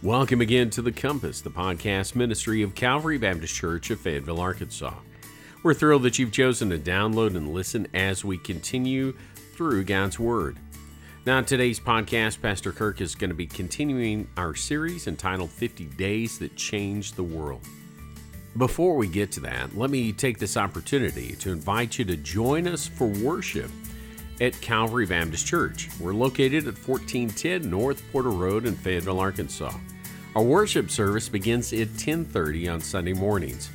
Welcome again to The Compass, the podcast ministry of Calvary Baptist Church of Fayetteville, Arkansas. We're thrilled that you've chosen to download and listen as we continue through God's Word. Now, today's podcast, Pastor Kirk is going to be continuing our series entitled 50 Days That Changed the World. Before we get to that, let me take this opportunity to invite you to join us for worship at Calvary Baptist Church. We're located at 1410 North Porter Road in Fayetteville, Arkansas. Our worship service begins at 10:30 on Sunday mornings.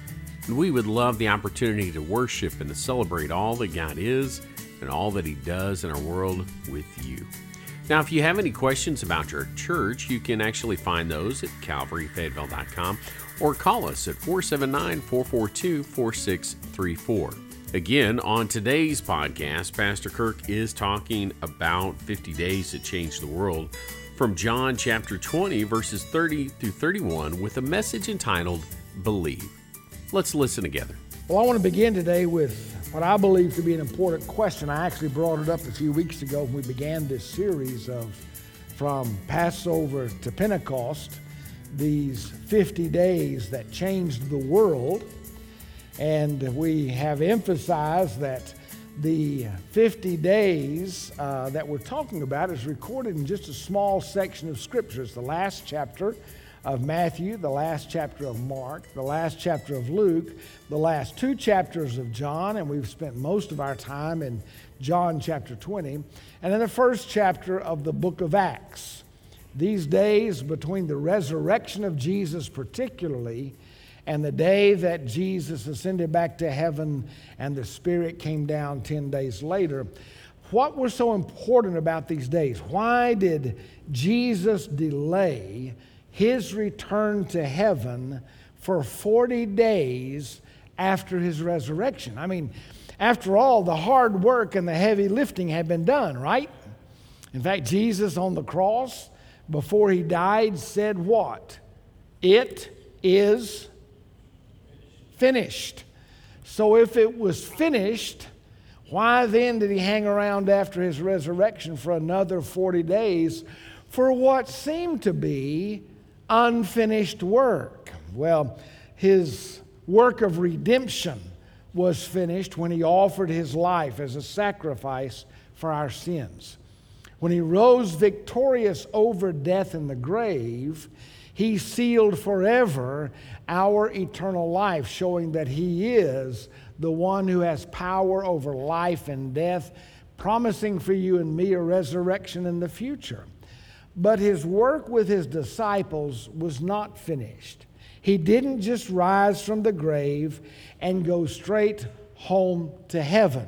And we would love the opportunity to worship and to celebrate all that God is and all that he does in our world with you. Now, if you have any questions about your church, you can actually find those at calvaryfayetteville.com or call us at 479 442 4634. Again, on today's podcast, Pastor Kirk is talking about 50 days that changed the world from John chapter 20, verses 30 through 31, with a message entitled Believe. Let's listen together. Well, I want to begin today with what I believe to be an important question. I actually brought it up a few weeks ago when we began this series of From Passover to Pentecost, these 50 days that changed the world. And we have emphasized that the 50 days uh, that we're talking about is recorded in just a small section of Scripture. It's the last chapter of Matthew, the last chapter of Mark, the last chapter of Luke, the last two chapters of John, and we've spent most of our time in John chapter 20, and then the first chapter of the book of Acts. These days between the resurrection of Jesus, particularly, and the day that Jesus ascended back to heaven and the Spirit came down 10 days later, what was so important about these days? Why did Jesus delay his return to heaven for 40 days after his resurrection? I mean, after all, the hard work and the heavy lifting had been done, right? In fact, Jesus on the cross, before he died, said, What? It is finished. So if it was finished, why then did he hang around after his resurrection for another 40 days for what seemed to be unfinished work? Well, his work of redemption was finished when he offered his life as a sacrifice for our sins. When he rose victorious over death in the grave, he sealed forever our eternal life, showing that He is the one who has power over life and death, promising for you and me a resurrection in the future. But His work with His disciples was not finished. He didn't just rise from the grave and go straight home to heaven.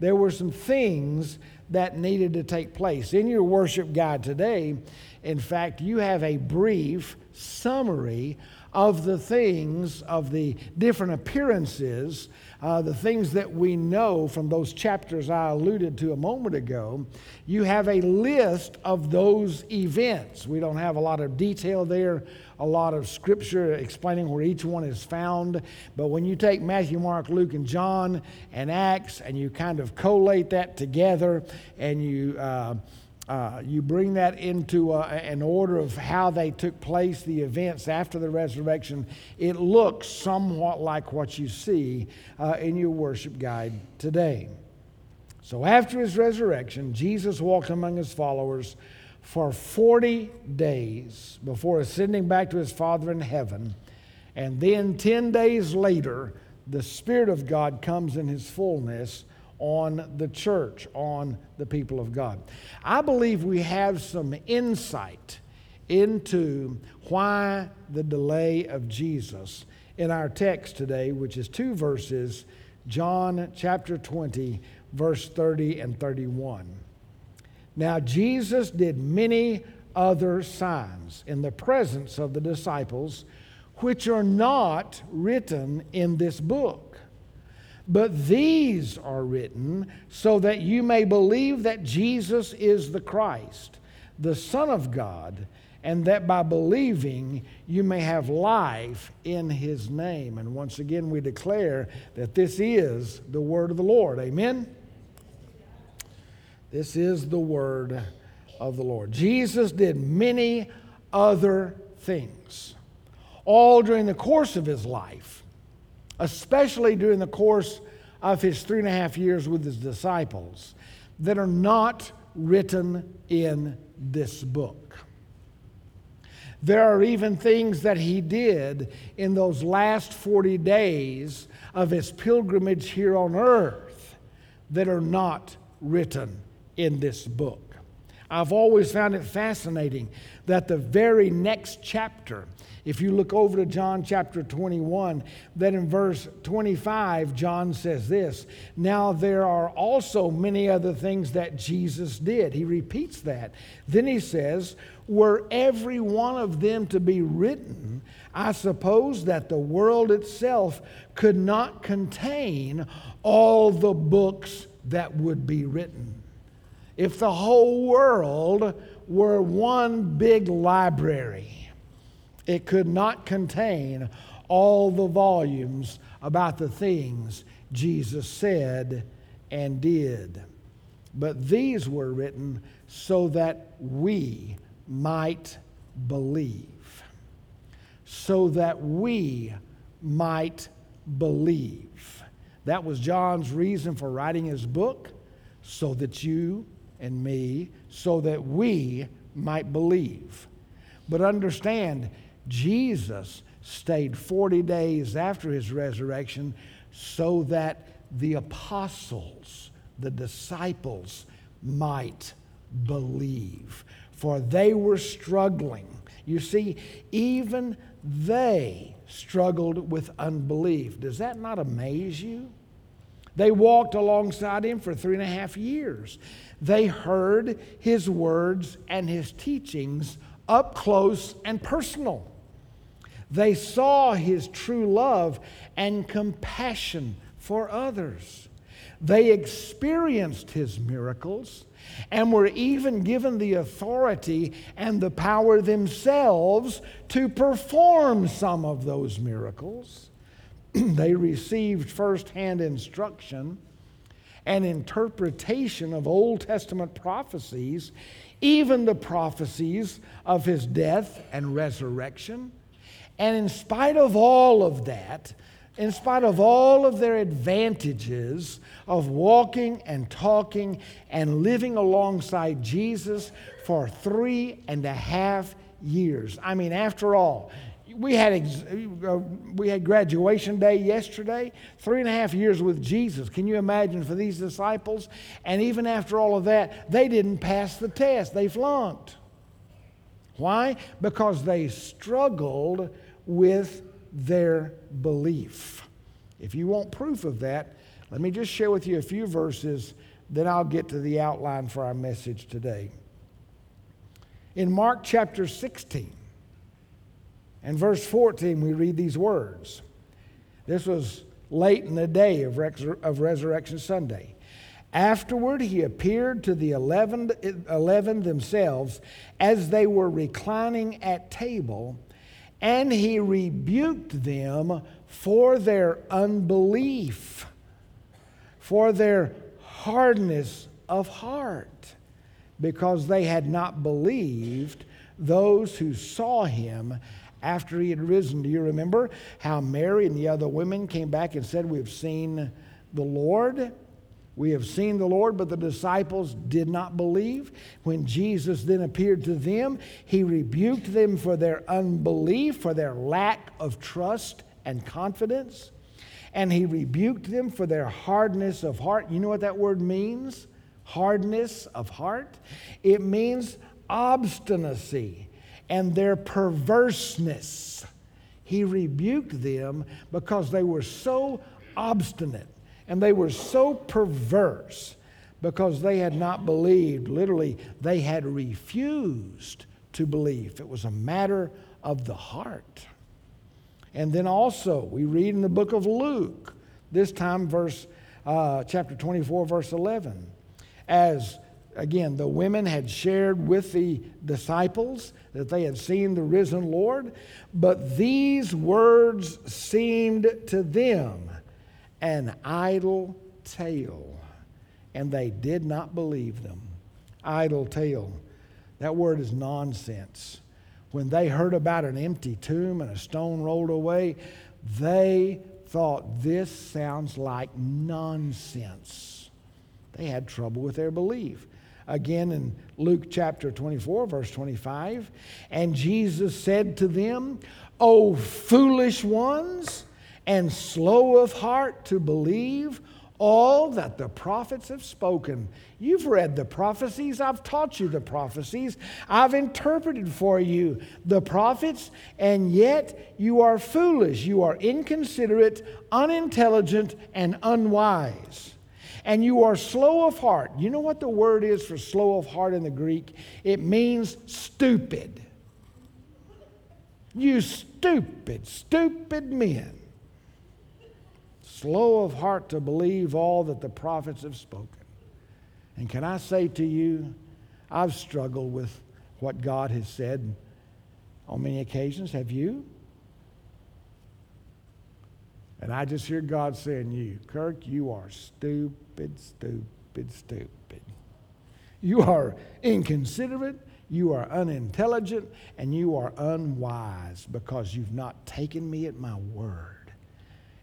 There were some things that needed to take place. In your worship guide today, in fact, you have a brief summary of the things, of the different appearances, uh, the things that we know from those chapters I alluded to a moment ago. You have a list of those events. We don't have a lot of detail there, a lot of scripture explaining where each one is found. But when you take Matthew, Mark, Luke, and John and Acts and you kind of collate that together and you uh, uh, you bring that into uh, an order of how they took place, the events after the resurrection, it looks somewhat like what you see uh, in your worship guide today. So, after his resurrection, Jesus walked among his followers for 40 days before ascending back to his Father in heaven. And then 10 days later, the Spirit of God comes in his fullness on the church, on the people of God. I believe we have some insight into why the delay of Jesus in our text today, which is two verses, John chapter 20, verse 30 and 31. Now, Jesus did many other signs in the presence of the disciples, which are not written in this book. But these are written so that you may believe that Jesus is the Christ, the Son of God, and that by believing you may have life in his name. And once again, we declare that this is the word of the Lord. Amen? This is the word of the Lord. Jesus did many other things, all during the course of his life, especially during the course of his three and a half years with his disciples, that are not written in this book. There are even things that he did in those last 40 days of his pilgrimage here on earth that are not written in this book. I've always found it fascinating that the very next chapter, if you look over to John chapter 21, that in verse 25, John says this Now there are also many other things that Jesus did. He repeats that. Then he says, Were every one of them to be written, I suppose that the world itself could not contain all the books that would be written. If the whole world were one big library, it could not contain all the volumes about the things Jesus said and did. But these were written so that we might believe. So that we might believe. That was John's reason for writing his book, so that you and me, so that we might believe. But understand, Jesus stayed 40 days after his resurrection so that the apostles, the disciples, might believe. For they were struggling. You see, even they struggled with unbelief. Does that not amaze you? They walked alongside him for three and a half years. They heard his words and his teachings up close and personal. They saw his true love and compassion for others. They experienced his miracles and were even given the authority and the power themselves to perform some of those miracles. they received firsthand instruction and interpretation of Old Testament prophecies, even the prophecies of his death and resurrection. And in spite of all of that, in spite of all of their advantages of walking and talking and living alongside Jesus for three and a half years. I mean, after all, we had, ex- uh, we had graduation day yesterday, three and a half years with Jesus. Can you imagine for these disciples? And even after all of that, they didn't pass the test, they flunked. Why? Because they struggled with their belief. If you want proof of that, let me just share with you a few verses, then I'll get to the outline for our message today. In Mark chapter 16 and verse 14, we read these words. This was late in the day of, of Resurrection Sunday. Afterward, he appeared to the eleven, eleven themselves as they were reclining at table and he rebuked them for their unbelief, for their hardness of heart, because they had not believed those who saw him after he had risen. Do you remember how Mary and the other women came back and said, We've seen the Lord? We have seen the Lord, but the disciples did not believe. When Jesus then appeared to them, he rebuked them for their unbelief, for their lack of trust and confidence. And he rebuked them for their hardness of heart. You know what that word means? Hardness of heart. It means obstinacy and their perverseness. He rebuked them because they were so obstinate and they were so perverse because they had not believed. Literally, they had refused to believe. It was a matter of the heart. And then also, we read in the book of Luke, this time, verse uh, chapter 24, verse 11, as again, the women had shared with the disciples that they had seen the risen Lord, but these words seemed to them an idle tale, and they did not believe them. Idle tale. That word is nonsense. when they heard about an empty tomb and a stone rolled away, they thought this sounds like nonsense. They had trouble with their belief. Again in Luke chapter 24, verse 25, and Jesus said to them, O foolish ones, and slow of heart to believe all that the prophets have spoken. You've read the prophecies. I've taught you the prophecies. I've interpreted for you the prophets, and yet you are foolish. You are inconsiderate, unintelligent, and unwise. And you are slow of heart. You know what the word is for slow of heart in the Greek? It means stupid. You stupid, stupid men slow of heart to believe all that the prophets have spoken. And can I say to you, I've struggled with what God has said on many occasions. Have you? And I just hear God saying, You, Kirk, you are stupid, stupid, stupid. You are inconsiderate, you are unintelligent, and you are unwise because you've not taken me at my word.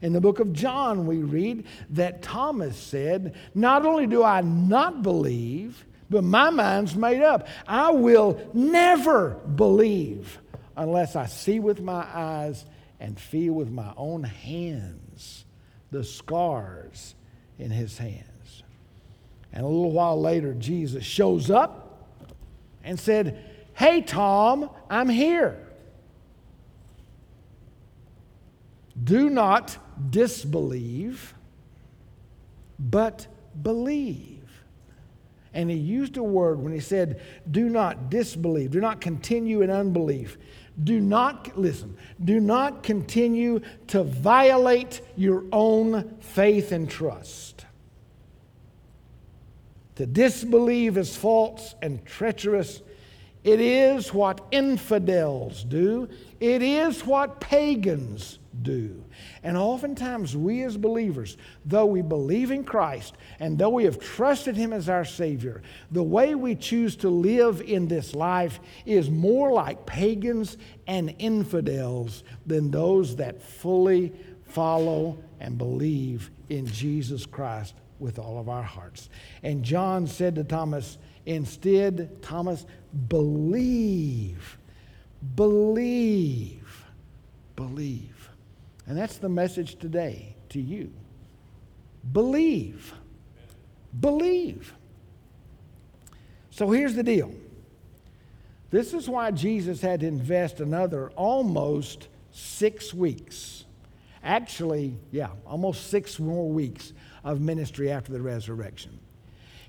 In the book of John, we read that Thomas said, Not only do I not believe, but my mind's made up. I will never believe unless I see with my eyes and feel with my own hands the scars in his hands. And a little while later, Jesus shows up and said, Hey, Tom, I'm here. Do not disbelieve, but believe. And he used a word when he said, Do not disbelieve, do not continue in unbelief. Do not, listen, do not continue to violate your own faith and trust. To disbelieve is false and treacherous. It is what infidels do, it is what pagans do. And oftentimes, we as believers, though we believe in Christ and though we have trusted Him as our Savior, the way we choose to live in this life is more like pagans and infidels than those that fully follow and believe in Jesus Christ with all of our hearts. And John said to Thomas, Instead, Thomas, believe, believe, believe. And that's the message today to you. Believe. Believe. So here's the deal. This is why Jesus had to invest another almost six weeks. Actually, yeah, almost six more weeks of ministry after the resurrection.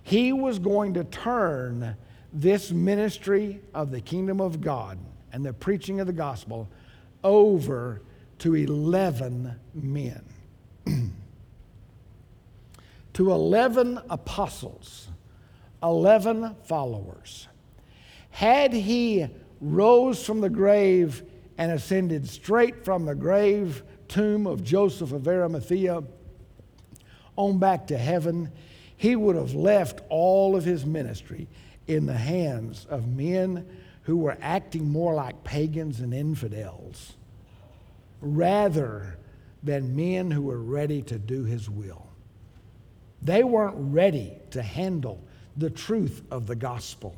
He was going to turn this ministry of the kingdom of God and the preaching of the gospel over to 11 men, to 11 apostles, 11 followers. Had he rose from the grave and ascended straight from the grave tomb of Joseph of Arimathea on back to heaven, he would have left all of his ministry in the hands of men who were acting more like pagans and infidels rather than men who were ready to do his will. They weren't ready to handle the truth of the gospel.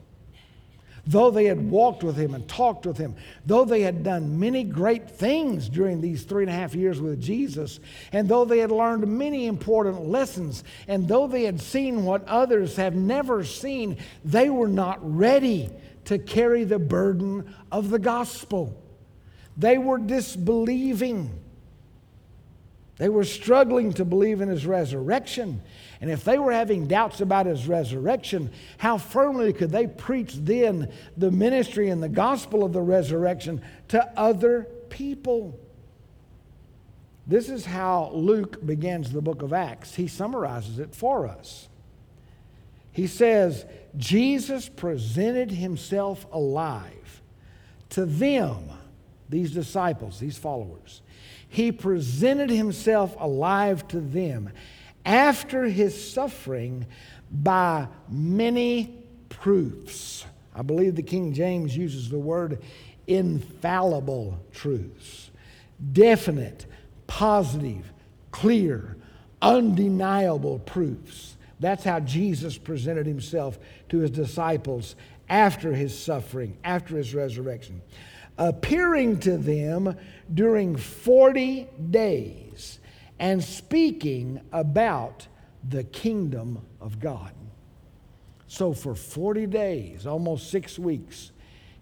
Though they had walked with him and talked with him, though they had done many great things during these three and a half years with Jesus, and though they had learned many important lessons, and though they had seen what others have never seen, they were not ready to carry the burden of the gospel. They were disbelieving. They were struggling to believe in his resurrection. And if they were having doubts about his resurrection, how firmly could they preach then the ministry and the gospel of the resurrection to other people? This is how Luke begins the book of Acts. He summarizes it for us. He says, Jesus presented himself alive to them these disciples, these followers. He presented himself alive to them after his suffering by many proofs. I believe the King James uses the word infallible truths. Definite, positive, clear, undeniable proofs. That's how Jesus presented himself to his disciples after his suffering, after his resurrection, appearing to them during 40 days and speaking about the kingdom of God. So, for 40 days, almost six weeks,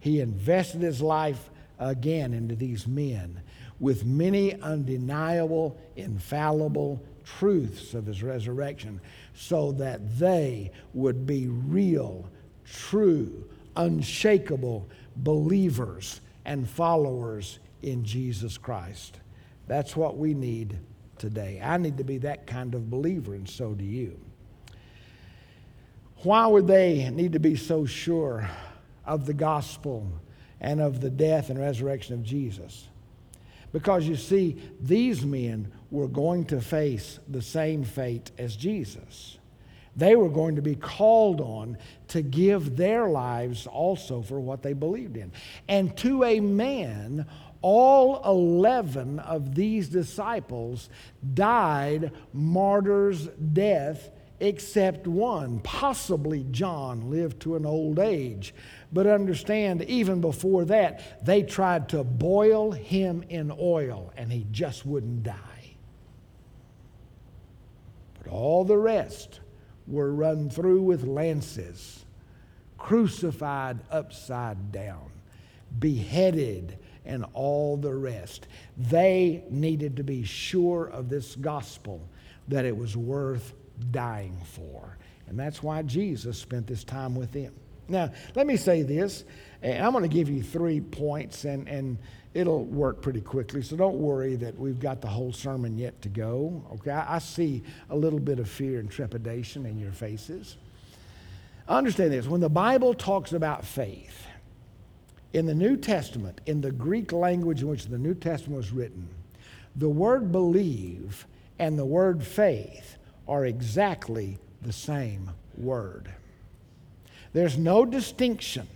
he invested his life again into these men with many undeniable, infallible truths of his resurrection so that they would be real, true, unshakable believers and followers in Jesus Christ. That's what we need today. I need to be that kind of believer, and so do you. Why would they need to be so sure of the gospel and of the death and resurrection of Jesus? Because you see, these men were going to face the same fate as Jesus. They were going to be called on to give their lives also for what they believed in. And to a man, all 11 of these disciples died martyr's death except one. Possibly John lived to an old age. But understand, even before that, they tried to boil him in oil and he just wouldn't die. But all the rest were run through with lances, crucified upside down, beheaded, and all the rest. They needed to be sure of this gospel that it was worth dying for. And that's why Jesus spent this time with them. Now, let me say this, and I'm going to give you three points, and, and it'll work pretty quickly. So don't worry that we've got the whole sermon yet to go. Okay, I, I see a little bit of fear and trepidation in your faces. Understand this when the Bible talks about faith, in the New Testament, in the Greek language in which the New Testament was written, the word believe and the word faith are exactly the same word. There's no distinction,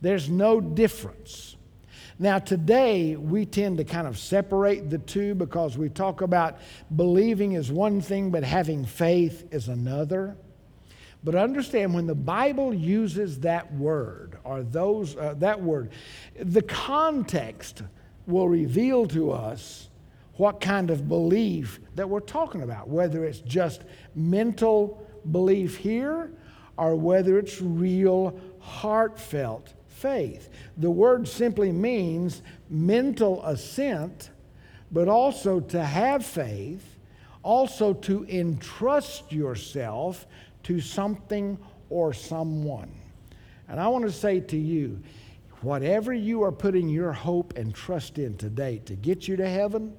there's no difference. Now, today, we tend to kind of separate the two because we talk about believing is one thing, but having faith is another. But understand when the Bible uses that word or those uh, that word, the context will reveal to us what kind of belief that we're talking about, whether it's just mental belief here or whether it's real heartfelt faith. The word simply means mental assent, but also to have faith, also to entrust yourself to something or someone. And I want to say to you, whatever you are putting your hope and trust in today to get you to heaven,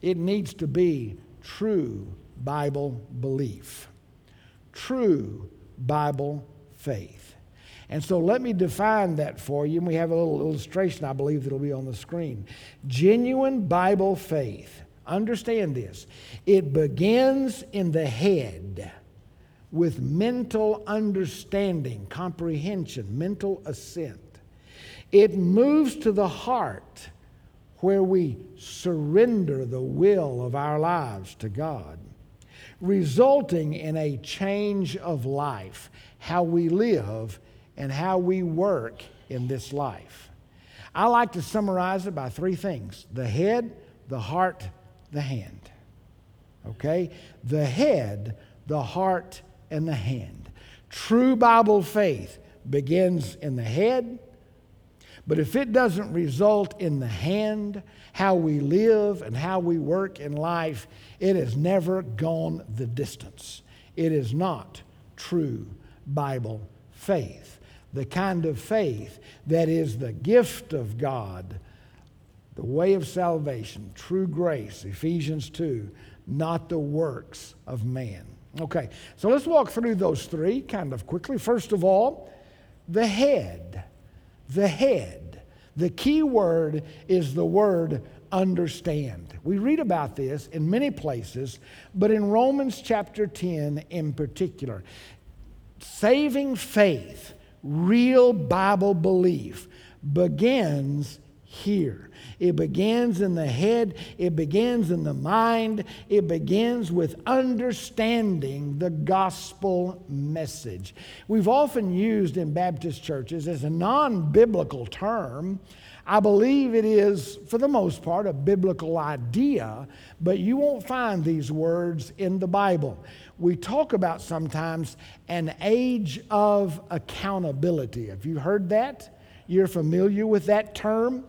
it needs to be true Bible belief, true Bible faith. And so let me define that for you. And we have a little illustration, I believe, that'll be on the screen. Genuine Bible faith, understand this, it begins in the head with mental understanding, comprehension, mental assent. It moves to the heart where we surrender the will of our lives to God, resulting in a change of life, how we live and how we work in this life. I like to summarize it by three things the head, the heart, the hand. Okay? The head, the heart, and the hand. True Bible faith begins in the head, but if it doesn't result in the hand, how we live and how we work in life, it has never gone the distance. It is not true Bible faith. The kind of faith that is the gift of God, the way of salvation, true grace, Ephesians 2, not the works of man. Okay, so let's walk through those three kind of quickly. First of all, the head. The head. The key word is the word understand. We read about this in many places, but in Romans chapter 10 in particular. Saving faith, real Bible belief, begins here. It begins in the head, it begins in the mind, it begins with understanding the gospel message. We've often used in Baptist churches as a non biblical term. I believe it is, for the most part, a biblical idea, but you won't find these words in the Bible. We talk about sometimes an age of accountability. Have you heard that? You're familiar with that term?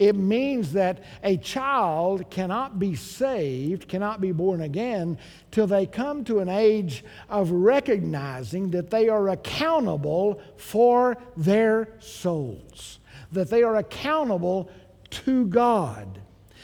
It means that a child cannot be saved, cannot be born again, till they come to an age of recognizing that they are accountable for their souls, that they are accountable to God,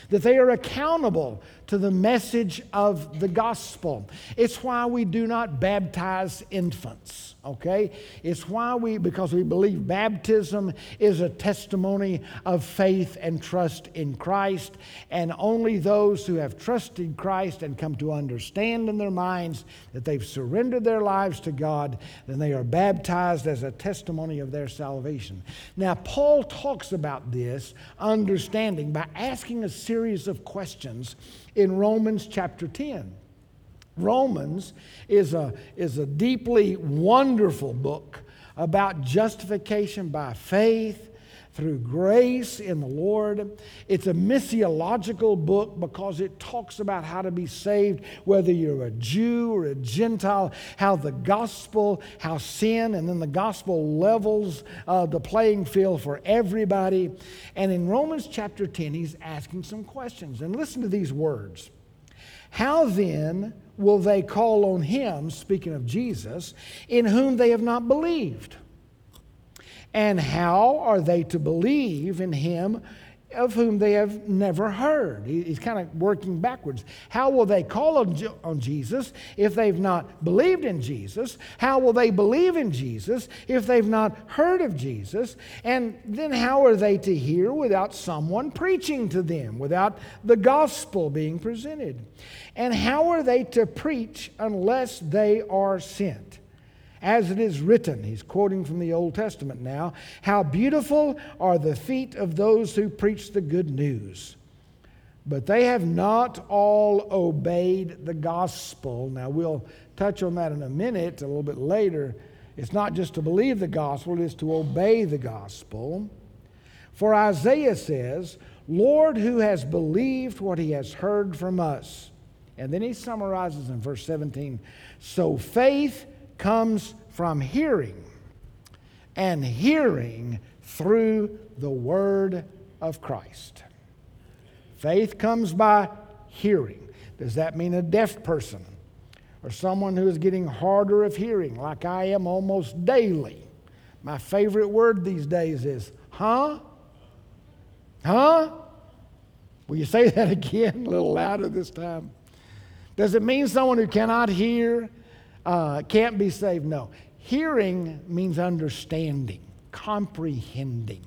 that they are accountable to the message of the gospel. It's why we do not baptize infants, okay? It's why we, because we believe baptism is a testimony of faith and trust in Christ, and only those who have trusted Christ and come to understand in their minds that they've surrendered their lives to God, then they are baptized as a testimony of their salvation. Now, Paul talks about this understanding by asking a series of questions in Romans chapter 10. Romans is a, is a deeply wonderful book about justification by faith through grace in the Lord. It's a missiological book because it talks about how to be saved, whether you're a Jew or a Gentile, how the gospel, how sin, and then the gospel levels uh, the playing field for everybody. And in Romans chapter 10, he's asking some questions. And listen to these words How then will they call on him, speaking of Jesus, in whom they have not believed? And how are they to believe in him of whom they have never heard? He's kind of working backwards. How will they call on Jesus if they've not believed in Jesus? How will they believe in Jesus if they've not heard of Jesus? And then how are they to hear without someone preaching to them, without the gospel being presented? And how are they to preach unless they are sent? As it is written, he's quoting from the Old Testament now, how beautiful are the feet of those who preach the good news. But they have not all obeyed the gospel. Now, we'll touch on that in a minute, a little bit later. It's not just to believe the gospel, it is to obey the gospel. For Isaiah says, Lord, who has believed what he has heard from us? And then he summarizes in verse 17 So faith comes from hearing, and hearing through the word of Christ. Faith comes by hearing. Does that mean a deaf person or someone who is getting harder of hearing, like I am almost daily? My favorite word these days is, huh? Huh? Will you say that again, a little louder this time? Does it mean someone who cannot hear uh, can't be saved? No. Hearing means understanding, comprehending,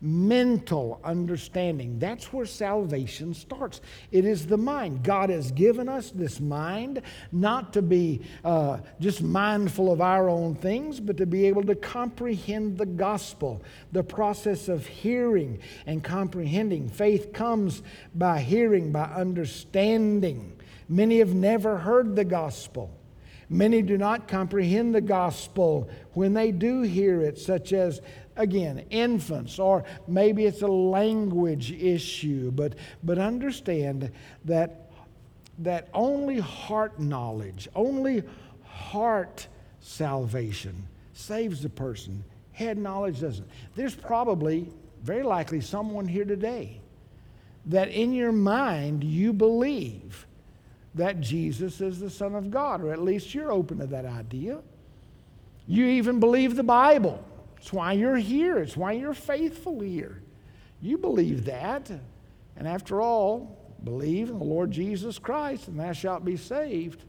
mental understanding. That's where salvation starts. It is the mind. God has given us this mind not to be uh, just mindful of our own things, but to be able to comprehend the gospel. The process of hearing and comprehending. Faith comes by hearing, by understanding. Many have never heard the gospel. Many do not comprehend the gospel when they do hear it, such as, again, infants, or maybe it's a language issue. But, but understand that, that only heart knowledge, only heart salvation saves the person. Head knowledge doesn't. There's probably, very likely, someone here today that in your mind you believe that Jesus is the Son of God, or at least you're open to that idea. You even believe the Bible. It's why you're here, it's why you're faithful here. You believe that. And after all, believe in the Lord Jesus Christ, and thou shalt be saved.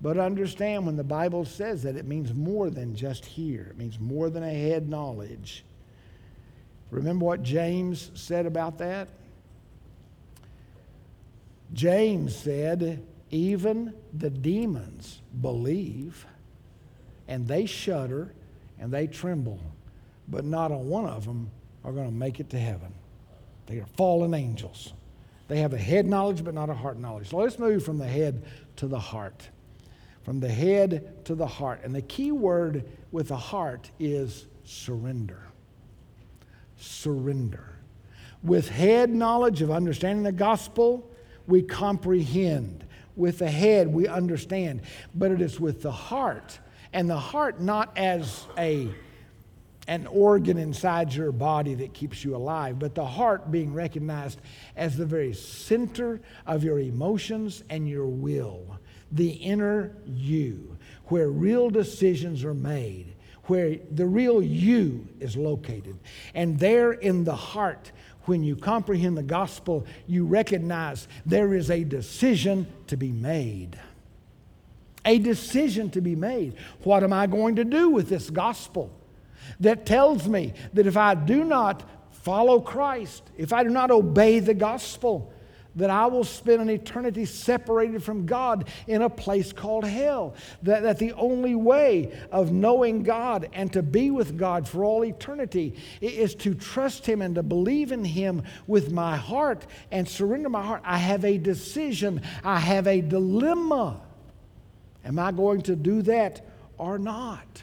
But understand when the Bible says that, it means more than just here, it means more than a head knowledge. Remember what James said about that? James said, even the demons believe and they shudder and they tremble, but not a one of them are going to make it to heaven. They are fallen angels. They have a head knowledge, but not a heart knowledge. So let's move from the head to the heart. From the head to the heart. And the key word with the heart is surrender. Surrender. With head knowledge of understanding the gospel, we comprehend. With the head, we understand. But it is with the heart, and the heart not as a an organ inside your body that keeps you alive, but the heart being recognized as the very center of your emotions and your will, the inner you, where real decisions are made, where the real you is located. And there in the heart, when you comprehend the gospel, you recognize there is a decision to be made. A decision to be made. What am I going to do with this gospel? that tells me that if I do not follow Christ, if I do not obey the gospel, that I will spend an eternity separated from God in a place called hell. That, that the only way of knowing God and to be with God for all eternity is to trust Him and to believe in Him with my heart and surrender my heart. I have a decision, I have a dilemma. Am I going to do that or not?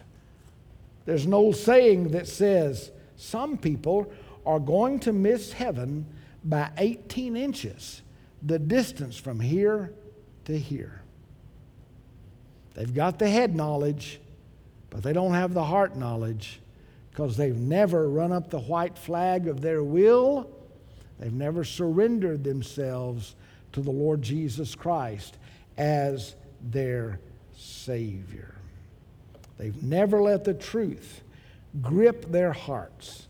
There's an old saying that says some people are going to miss heaven by 18 inches, the distance from here to here. They've got the head knowledge, but they don't have the heart knowledge because they've never run up the white flag of their will. They've never surrendered themselves to the Lord Jesus Christ as their Savior. They've never let the truth grip their hearts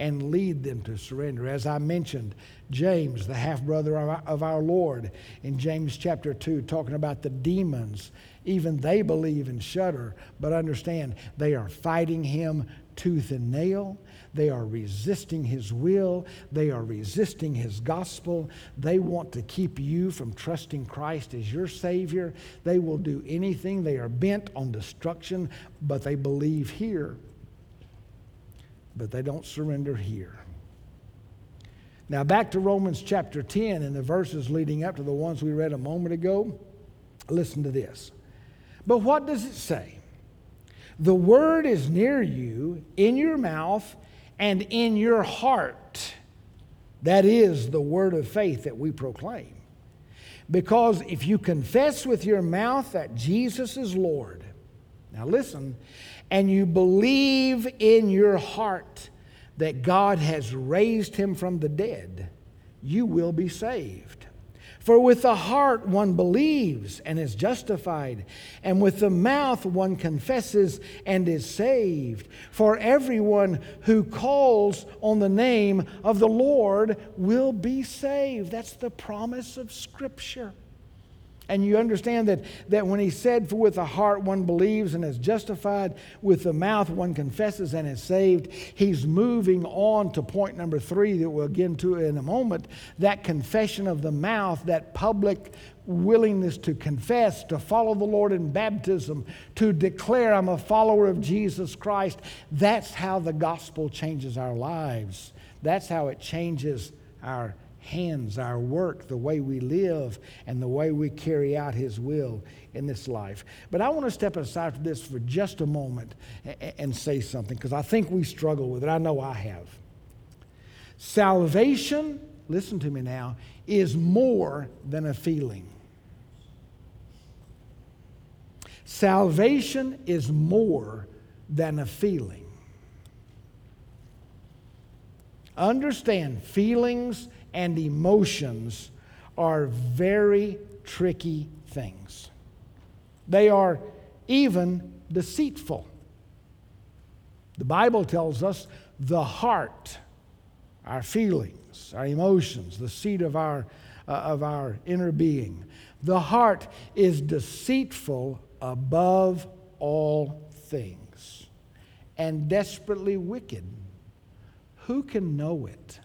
and lead them to surrender. As I mentioned, James, the half brother of our Lord, in James chapter 2, talking about the demons, even they believe and shudder, but understand they are fighting him tooth and nail. They are resisting His will. They are resisting His gospel. They want to keep you from trusting Christ as your Savior. They will do anything. They are bent on destruction, but they believe here. But they don't surrender here. Now, back to Romans chapter 10 and the verses leading up to the ones we read a moment ago. Listen to this. But what does it say? The word is near you, in your mouth and in your heart. That is the word of faith that we proclaim. Because if you confess with your mouth that Jesus is Lord, now listen, and you believe in your heart that God has raised him from the dead, you will be saved. For with the heart one believes and is justified, and with the mouth one confesses and is saved. For everyone who calls on the name of the Lord will be saved. That's the promise of Scripture. And you understand that, that when he said, For with the heart one believes and is justified, with the mouth one confesses and is saved, he's moving on to point number three that we'll get into in a moment that confession of the mouth, that public willingness to confess, to follow the Lord in baptism, to declare I'm a follower of Jesus Christ. That's how the gospel changes our lives. That's how it changes our hands, our work, the way we live, and the way we carry out His will in this life. But I want to step aside from this for just a moment and say something because I think we struggle with it. I know I have. Salvation, listen to me now, is more than a feeling. Salvation is more than a feeling. Understand, feelings and emotions are very tricky things. They are even deceitful. The Bible tells us the heart, our feelings, our emotions, the seat of our, uh, of our inner being, the heart is deceitful above all things and desperately wicked. Who can know it?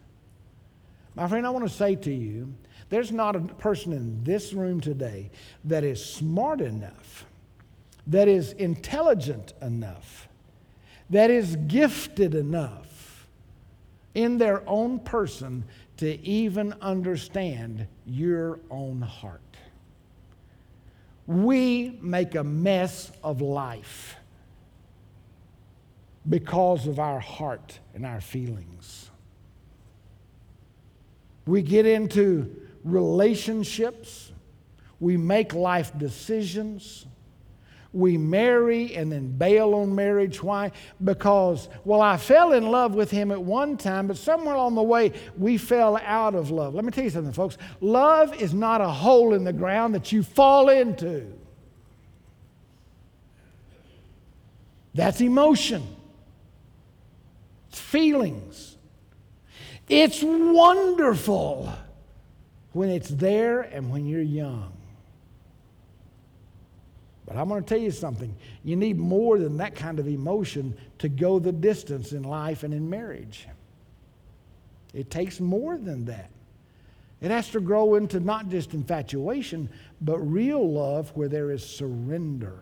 My friend, I want to say to you there's not a person in this room today that is smart enough, that is intelligent enough, that is gifted enough in their own person to even understand your own heart. We make a mess of life because of our heart and our feelings. We get into relationships, we make life decisions we marry and then bail on marriage. Why? Because, well, I fell in love with him at one time, but somewhere along the way, we fell out of love. Let me tell you something, folks. Love is not a hole in the ground that you fall into, that's emotion, it's feelings. It's wonderful when it's there and when you're young. But I'm going to tell you something. You need more than that kind of emotion to go the distance in life and in marriage. It takes more than that. It has to grow into not just infatuation, but real love where there is surrender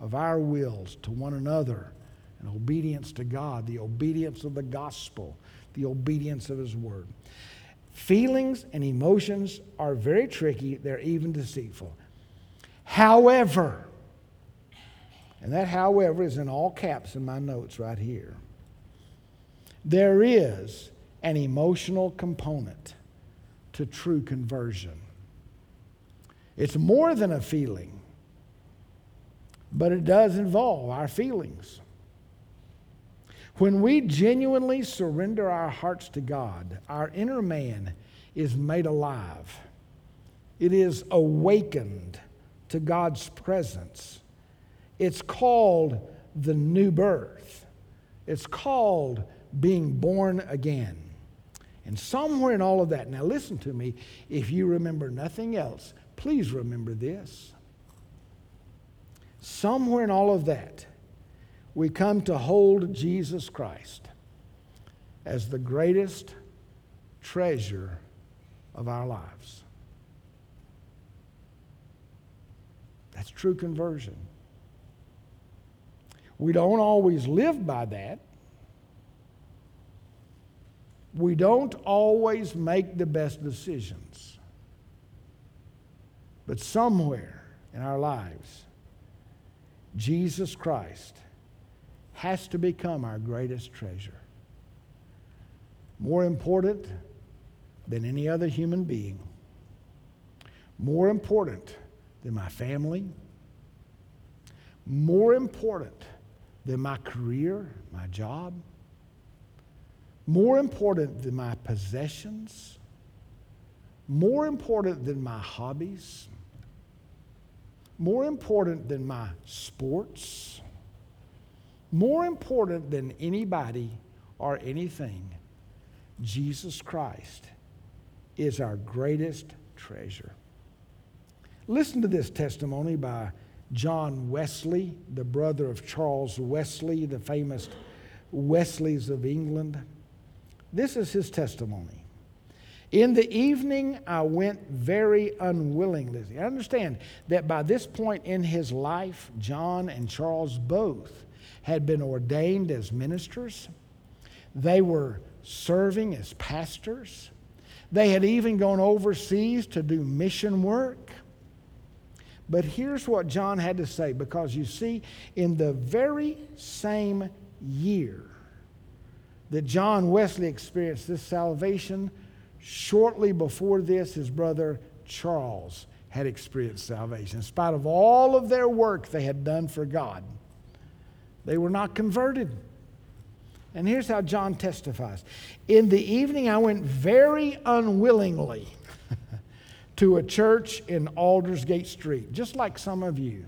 of our wills to one another and obedience to God, the obedience of the gospel, the obedience of His word. Feelings and emotions are very tricky, they're even deceitful. However, and that however is in all caps in my notes right here. There is an emotional component to true conversion. It's more than a feeling, but it does involve our feelings. When we genuinely surrender our hearts to God, our inner man is made alive. It is awakened to God's presence. It's called the new birth, it's called being born again. And somewhere in all of that, now listen to me, if you remember nothing else, please remember this. Somewhere in all of that, we come to hold Jesus Christ as the greatest treasure of our lives. That's true conversion. We don't always live by that. We don't always make the best decisions. But somewhere in our lives, Jesus Christ has to become our greatest treasure. More important than any other human being. More important than my family, more important than my career, my job, more important than my possessions, more important than my hobbies, more important than my sports, more important than anybody or anything, Jesus Christ is our greatest treasure. Listen to this testimony by John Wesley, the brother of Charles Wesley, the famous Wesleys of England. This is his testimony. In the evening, I went very unwillingly. I understand that by this point in his life, John and Charles both had been ordained as ministers. They were serving as pastors. They had even gone overseas to do mission work. But here's what John had to say because you see, in the very same year that John Wesley experienced this salvation, shortly before this, his brother Charles had experienced salvation. In spite of all of their work they had done for God, they were not converted. And here's how John testifies In the evening, I went very unwillingly to a church in Aldersgate Street, just like some of you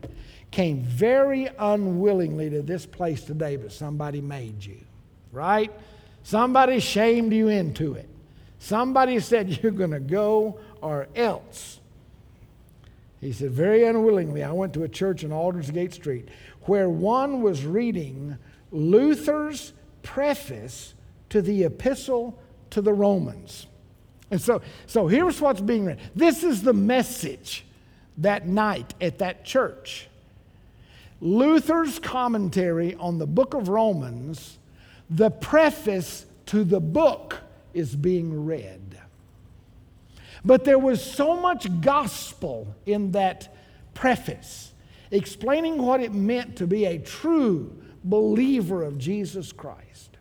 came very unwillingly to this place today, but somebody made you, right? Somebody shamed you into it. Somebody said, You're going to go or else. He said, Very unwillingly, I went to a church in Aldersgate Street where one was reading Luther's preface to the epistle to the Romans. And so, so here's what's being read. This is the message that night at that church. Luther's commentary on the book of Romans, the preface to the book is being read. But there was so much gospel in that preface, explaining what it meant to be a true believer of Jesus Christ.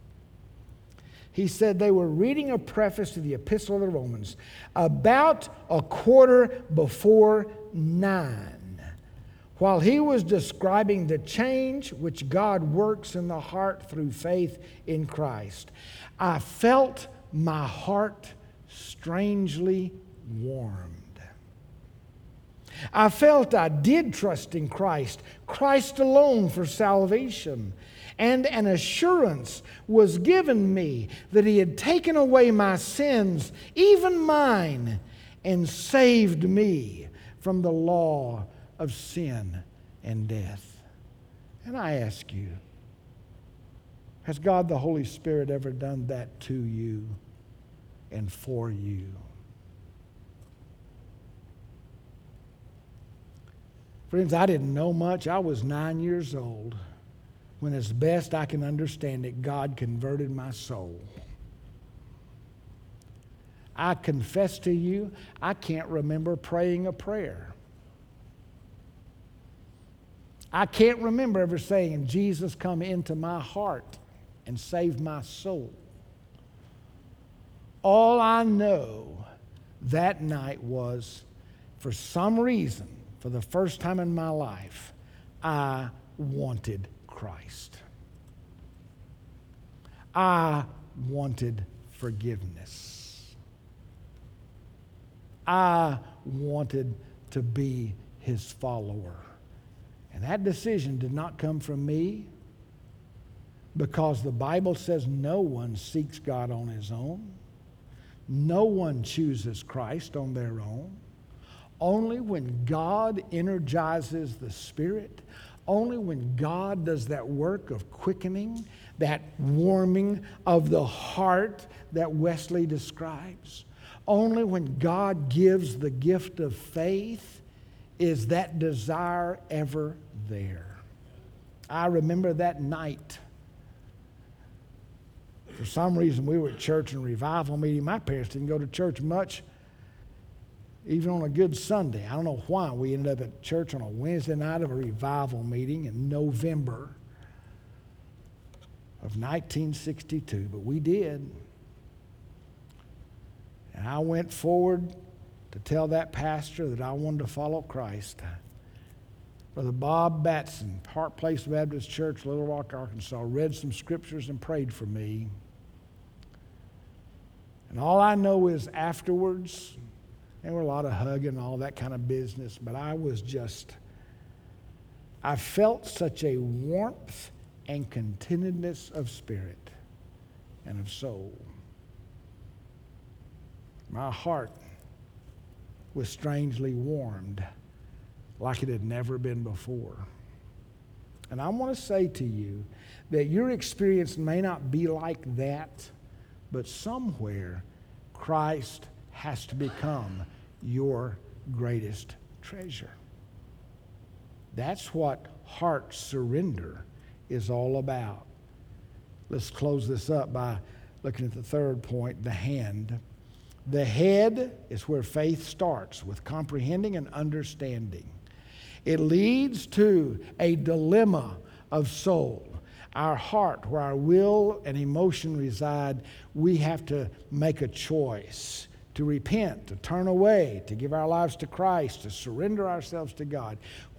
He said they were reading a preface to the Epistle of the Romans about a quarter before nine while he was describing the change which God works in the heart through faith in Christ. I felt my heart strangely warmed. I felt I did trust in Christ, Christ alone for salvation. And an assurance was given me that He had taken away my sins, even mine, and saved me from the law of sin and death. And I ask you, has God the Holy Spirit ever done that to you and for you? Friends, I didn't know much. I was nine years old when, as best I can understand it, God converted my soul. I confess to you, I can't remember praying a prayer. I can't remember ever saying, Jesus, come into my heart and save my soul. All I know that night was, for some reason, for the first time in my life, I wanted Christ. I wanted forgiveness. I wanted to be his follower. And that decision did not come from me because the Bible says no one seeks God on his own. No one chooses Christ on their own. Only when God energizes the Spirit, only when God does that work of quickening, that warming of the heart that Wesley describes, only when God gives the gift of faith is that desire ever there. I remember that night. For some reason, we were at church and revival meeting. My parents didn't go to church much even on a good Sunday. I don't know why we ended up at church on a Wednesday night of a revival meeting in November of 1962, but we did. And I went forward to tell that pastor that I wanted to follow Christ. Brother Bob Batson, Park Place Baptist Church, Little Rock, Arkansas, read some scriptures and prayed for me. And all I know is afterwards, there were a lot of hugging and all that kind of business, but I was just, I felt such a warmth and contentedness of spirit and of soul. My heart was strangely warmed like it had never been before. And I want to say to you that your experience may not be like that, but somewhere Christ has to become your greatest treasure. That's what heart surrender is all about. Let's close this up by looking at the third point the hand. The head is where faith starts with comprehending and understanding. It leads to a dilemma of soul. Our heart, where our will and emotion reside, we have to make a choice to repent, to turn away, to give our lives to Christ, to surrender ourselves to God.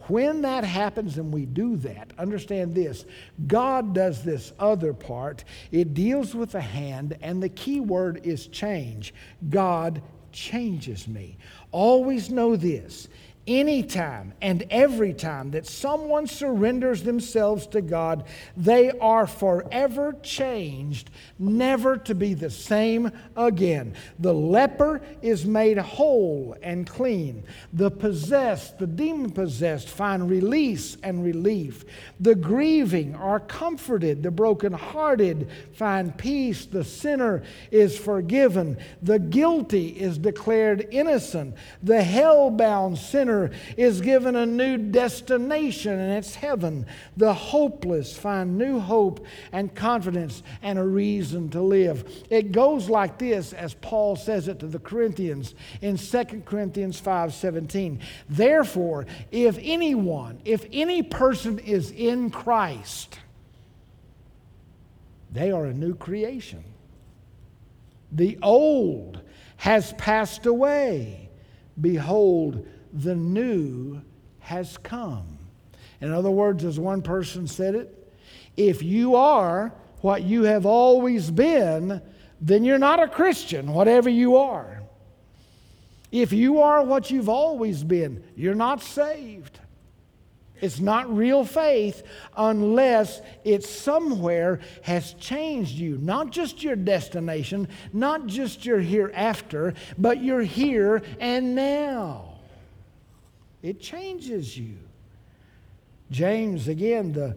When that happens and we do that, understand this God does this other part. It deals with the hand, and the key word is change. God changes me. Always know this anytime and every time that someone surrenders themselves to God, they are forever changed, never to be the same again. The leper is made whole and clean. The possessed, the demon possessed, find release and relief. The grieving are comforted. The brokenhearted find peace. The sinner is forgiven. The guilty is declared innocent. The hell bound sinner sinner is given a new destination, and it's heaven. The hopeless find new hope and confidence and a reason to live. It goes like this, as Paul says it to the Corinthians in 2 Corinthians 5 17. Therefore, if anyone, if any person is in Christ, they are a new creation. The old has passed away. Behold, the new has come. In other words, as one person said it, if you are what you have always been, then you're not a Christian, whatever you are. If you are what you've always been, you're not saved. It's not real faith unless it somewhere has changed you. Not just your destination, not just your hereafter, but your here and now. It changes you. James, again, the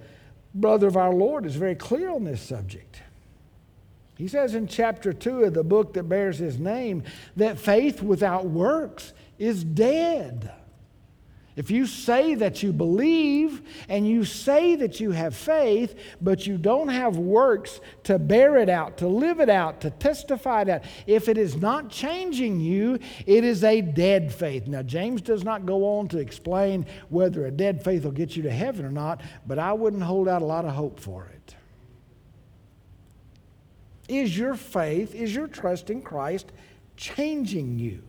brother of our Lord, is very clear on this subject. He says in chapter 2 of the book that bears his name that faith without works is dead. If you say that you believe and you say that you have faith, but you don't have works to bear it out, to live it out, to testify out, if it is not changing you, it is a dead faith. Now, James does not go on to explain whether a dead faith will get you to heaven or not, but I wouldn't hold out a lot of hope for it. Is your faith, is your trust in Christ changing you?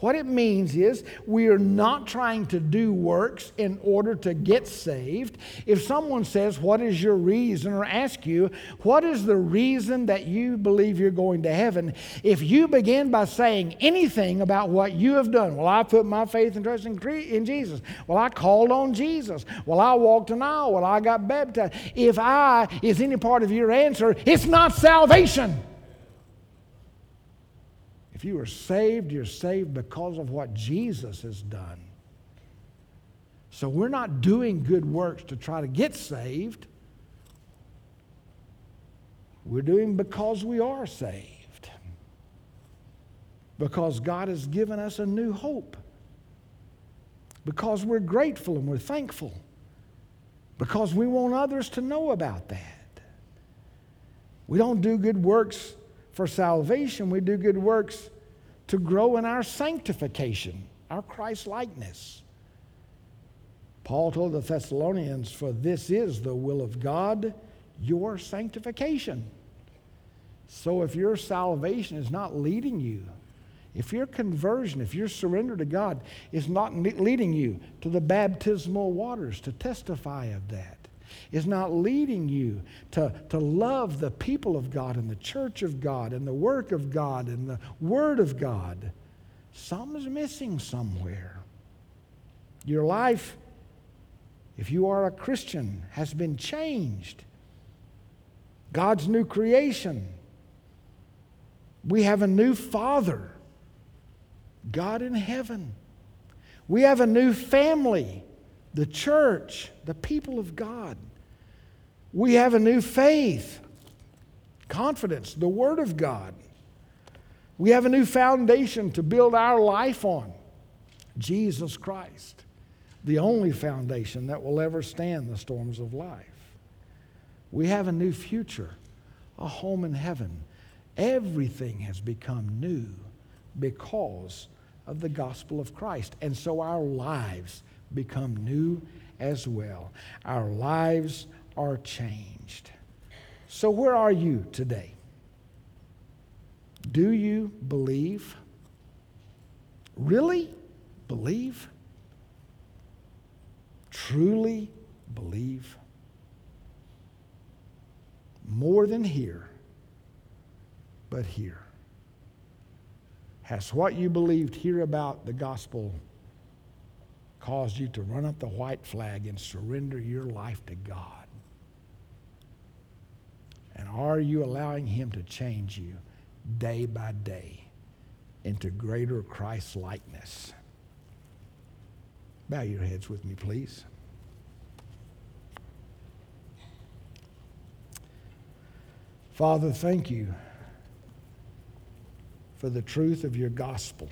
What it means is we are not trying to do works in order to get saved. If someone says, What is your reason? or ask you, What is the reason that you believe you're going to heaven? If you begin by saying anything about what you have done, Well, I put my faith and trust in, in Jesus. Well, I called on Jesus. Well, I walked an aisle. Well, I got baptized. If I is any part of your answer, it's not salvation. If you are saved, you're saved because of what Jesus has done. So we're not doing good works to try to get saved. We're doing because we are saved. Because God has given us a new hope. Because we're grateful and we're thankful. Because we want others to know about that. We don't do good works for salvation, we do good works to grow in our sanctification, our Christ likeness. Paul told the Thessalonians, For this is the will of God, your sanctification. So if your salvation is not leading you, if your conversion, if your surrender to God is not leading you to the baptismal waters to testify of that, is not leading you to, to love the people of God and the church of God and the work of God and the Word of God, something's missing somewhere. Your life, if you are a Christian, has been changed. God's new creation. We have a new Father, God in heaven. We have a new family the church, the people of God. We have a new faith, confidence, the Word of God. We have a new foundation to build our life on Jesus Christ, the only foundation that will ever stand the storms of life. We have a new future, a home in heaven. Everything has become new because of the gospel of Christ. And so our lives become new as well. Our lives are changed. So, where are you today? Do you believe? Really believe? Truly believe? More than here, but here. Has what you believed here about the gospel caused you to run up the white flag and surrender your life to God? And are you allowing Him to change you day by day into greater Christ likeness? Bow your heads with me, please. Father, thank you for the truth of your gospel.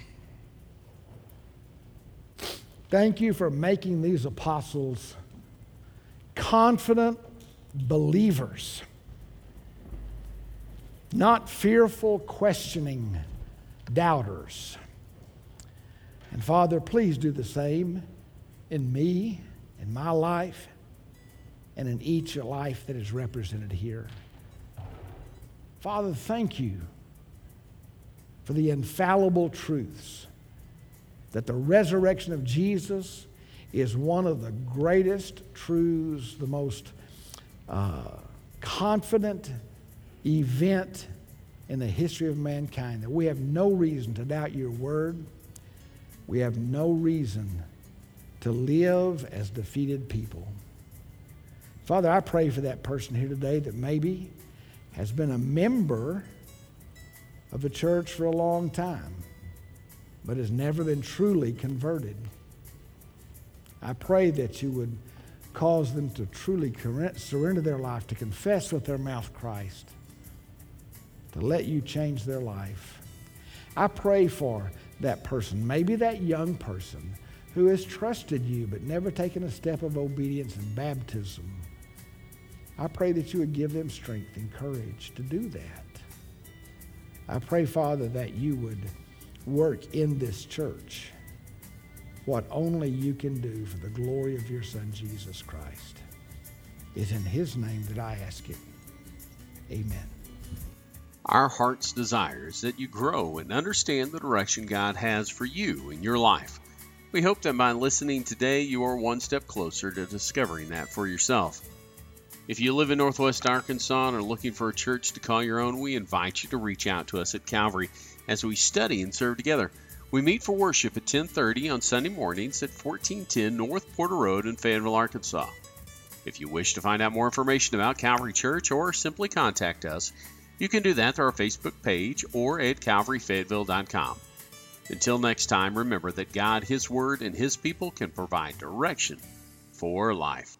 Thank you for making these apostles confident believers, not fearful, questioning doubters. And Father, please do the same in me, in my life, and in each life that is represented here. Father, thank you for the infallible truths that the resurrection of Jesus is one of the greatest truths, the most uh, confident event in the history of mankind, that we have no reason to doubt your word. We have no reason to live as defeated people. Father, I pray for that person here today that maybe has been a member of a church for a long time, but has never been truly converted. I pray that you would cause them to truly surrender their life, to confess with their mouth Christ, to let you change their life. I pray for that person, maybe that young person who has trusted you but never taken a step of obedience and baptism. I pray that you would give them strength and courage to do that. I pray, Father, that you would work in this church what only you can do for the glory of your Son, Jesus Christ. It's in his name that I ask it. Amen. Our heart's desire is that you grow and understand the direction God has for you in your life. We hope that by listening today, you are one step closer to discovering that for yourself. If you live in Northwest Arkansas and are looking for a church to call your own, we invite you to reach out to us at Calvary as we study and serve together. We meet for worship at 10:30 on Sunday mornings at 1410 North Porter Road in Fayetteville, Arkansas. If you wish to find out more information about Calvary Church or simply contact us, you can do that through our Facebook page or at calvaryfayetteville.com. Until next time, remember that God, His Word, and His people can provide direction for life.